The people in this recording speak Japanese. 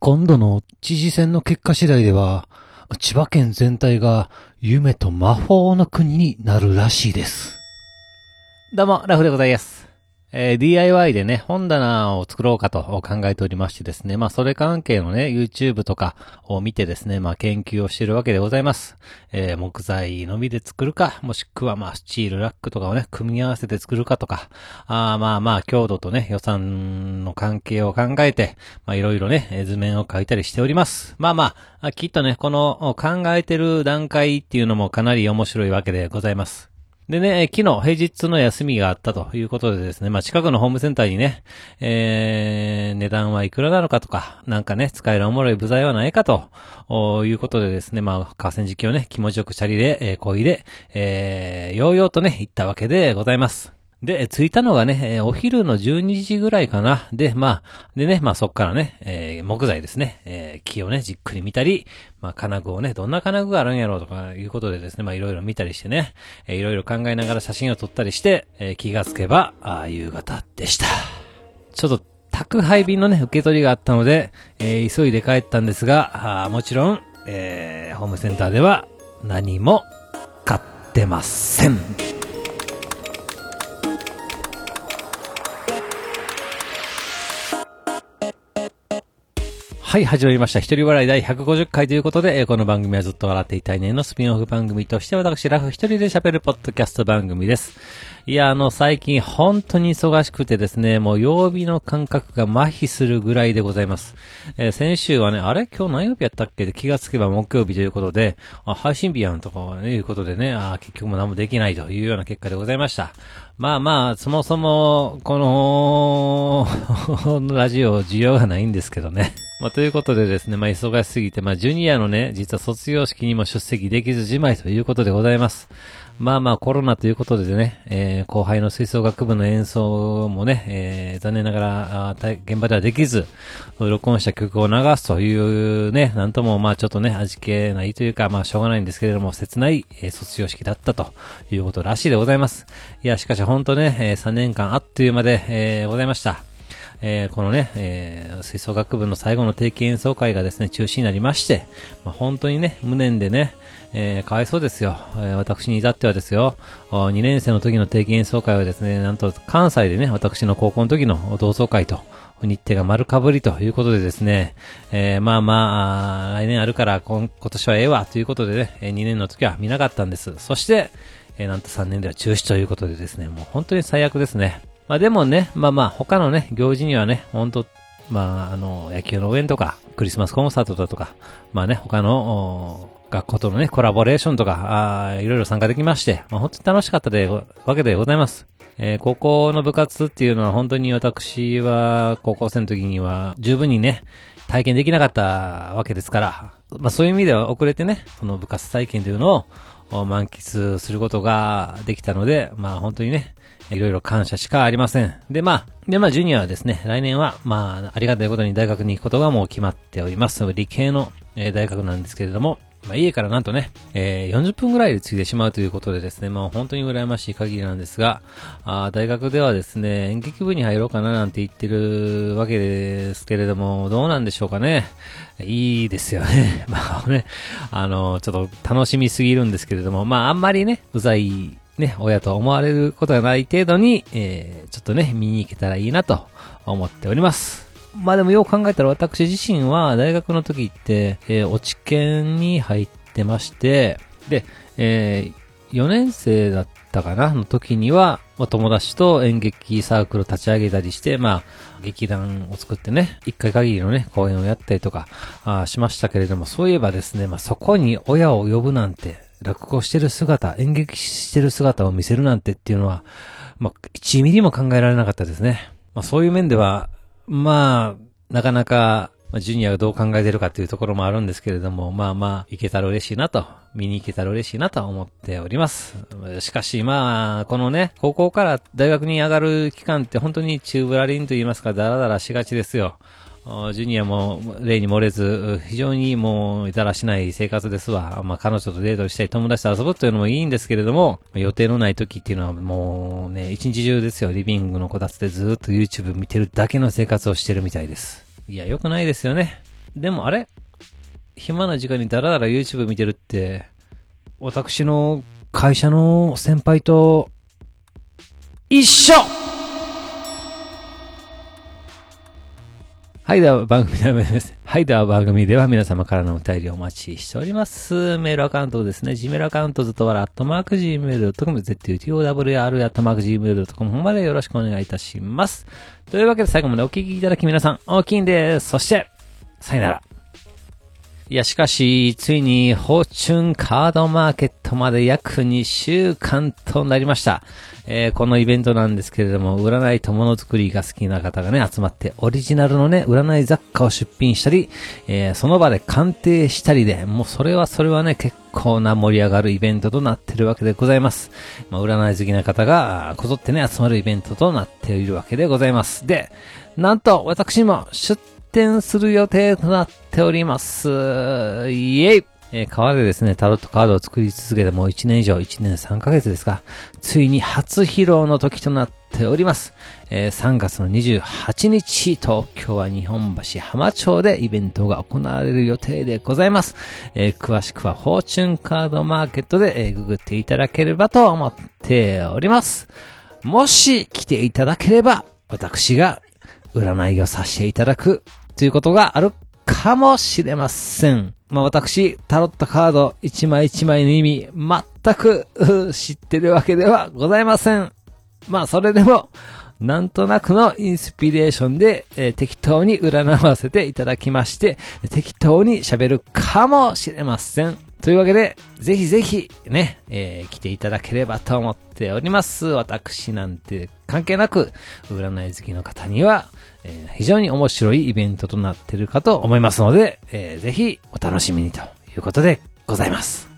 今度の知事選の結果次第では、千葉県全体が夢と魔法の国になるらしいです。どうも、ラフでございます。えー DIY でね、本棚を作ろうかと考えておりましてですね、まあそれ関係のね、YouTube とかを見てですね、まあ研究をしているわけでございます。えー木材のみで作るか、もしくはまあスチールラックとかをね、組み合わせて作るかとか、あまあまあ強度とね、予算の関係を考えて、まあいろいろね、図面を描いたりしております。まあま、あきっとね、この考えてる段階っていうのもかなり面白いわけでございます。でね、昨日平日の休みがあったということでですね、まあ近くのホームセンターにね、えー、値段はいくらなのかとか、なんかね、使えるおもろい部材はないかと、いうことでですね、まあ河川敷をね、気持ちよくシャリで、えー、漕いで、えー、ようようとね、行ったわけでございます。で、着いたのがね、えお昼の12時ぐらいかな。で、まあ、でね、まあそっからね、えー木材ですね、えー木をね、じっくり見たり、まあ金具をね、どんな金具があるんやろうとかいうことでですね、まあいろいろ見たりしてね、えーいろいろ考えながら写真を撮ったりして、えー気がつけば、あ夕方でした。ちょっと、宅配便のね、受け取りがあったので、えー急いで帰ったんですが、あもちろん、えーホームセンターでは何も買ってません。はい、始まりました。一人笑い第150回ということで、この番組はずっと笑っていたいねのスピンオフ番組として、私、ラフ一人で喋るポッドキャスト番組です。いや、あの、最近本当に忙しくてですね、もう曜日の感覚が麻痺するぐらいでございます。えー先週はね、あれ？今日何曜日やったっけ？って気がつけば木曜日ということで、あ、配信日やんとかね、いうことでね、あー結局も何もできないというような結果でございました。まあまあ、そもそも、この、ラジオ需要がないんですけどね。まあ、ということでですね、まあ、忙しすぎて、まあ、ジュニアのね、実は卒業式にも出席できずじまいということでございます。まあまあ、コロナということでね、えー後輩の吹奏楽部の演奏もね、えー残念ながら、あ現場ではできず、録音した曲を流すというね、なんともまあちょっとね、味気ないというか、まあしょうがないんですけれども、切ない、えー卒業式だったということらしいでございます。いや、しかし本当ね、え3年間あっという間で、えーございました。えーこのね、えー吹奏楽部の最後の定期演奏会がですね、中止になりまして、まあ、本当にね、無念でね、えーかわいそうですよ。えー私に至ってはですよ、2年生の時の定期演奏会はですね、なんと関西でね、私の高校の時の同窓会と、日程が丸かぶりということでですね、えーまあまあ、来年あるから今今年はええわということでね、2年の時は見なかったんです。そして、えーなんと3年では中止ということでですね、もう本当に最悪ですね。まあでもね、まあまあ他のね、行事にはね、本当まああの、野球の応援とか、クリスマスコンサートだとか、まあね、他の、学校とのね、コラボレーションとか、あーいろいろ参加できまして、まあ本当に楽しかったで、わけでございます。えー高校の部活っていうのは本当に私は高校生の時には十分にね、体験できなかったわけですから、まあそういう意味では遅れてね、その部活体験というのを満喫することができたので、まあ本当にね、いろいろ感謝しかありません。で、まあ、で、まあ、ジュニアはですね、来年は、まあ、ありがたいことに大学に行くことがもう決まっております。理系の、えー大学なんですけれども、まあ、家からなんとね、えー40分ぐらいで着いてしまうということでですね、まあ、本当に羨ましい限りなんですが、あ大学ではですね、演劇部に入ろうかななんて言ってるわけですけれども、どうなんでしょうかね。いいですよね。まあね、あの、ちょっと楽しみすぎるんですけれども、まあ、あんまりね、うざい、ね、親と思われることがない程度に、えーちょっとね、見に行けたらいいなと思っております。まあでもよう考えたら私自身は大学の時って、えー、落ち研に入ってまして、で、え4年生だったかなの時には、まあ、友達と演劇サークル立ち上げたりして、まあ、劇団を作ってね、一回限りのね、公演をやったりとか、あしましたけれども、そういえばですね、まあ、そこに親を呼ぶなんて、落語してる姿、演劇してる姿を見せるなんてっていうのは、まあ、1ミリも考えられなかったですね。まあ、そういう面では、まあ、なかなか、ジュニアがどう考えてるかっていうところもあるんですけれども、まあまあ、いけたら嬉しいなと、見に行けたら嬉しいなと思っております。しかし、まあ、このね、高校から大学に上がる期間って本当に中ブラリンと言いますか、だらだらしがちですよ。ジュニアも例に漏れず、非常にもう、いたらしない生活ですわ。まあ、彼女とデートしたり、友達と遊ぶというのもいいんですけれども、予定のない時っていうのはもうね、一日中ですよ。リビングのこたつでずっと YouTube 見てるだけの生活をしてるみたいです。いや、良くないですよね。でもあれ？暇な時間にダラダラ YouTube 見てるって、私の会社の先輩と、一緒はい、では番組では、はい、では番組では皆様からのお便りをお待ちしております。メールアカウントですね。Gmail アカウントずっとわら、アットマーク Gmail.com、ZUTOWR、アットマーク Gmail.com までよろしくお願いいたします。というわけで最後までお聞きいただき皆さん、大きいんです。そして、さよなら。いや、しかし、ついに、フォーチュンカードマーケットまで約2週間となりました。えーこのイベントなんですけれども、占いとものづくりが好きな方がね、集まって、オリジナルのね、占い雑貨を出品したり、えーその場で鑑定したりで、もうそれはそれはね、結構な盛り上がるイベントとなってるわけでございます。まあ、占い好きな方が、こぞってね、集まるイベントとなっているわけでございます。で、なんと、私も出展する予定となっております。イエイえー川でですね、タロットカードを作り続けてもう1年以上、1年3ヶ月ですか、ついに初披露の時となっております。えー3月の28日、東京は日本橋浜町でイベントが行われる予定でございます。えー詳しくはフォーチュンカードマーケットで、えググっていただければと思っております。もし来ていただければ、私が占いをさせていただくということがあるかもしれません。まあ私、タロットカード一枚一枚の意味、全く知ってるわけではございません。まあそれでも、なんとなくのインスピレーションで、えー適当に占わせていただきまして、適当に喋るかもしれません。というわけで、ぜひぜひね、えー来ていただければと思っております。私なんて関係なく、占い好きの方には、えー非常に面白いイベントとなってるかと思いますので、えーぜひお楽しみにということでございます。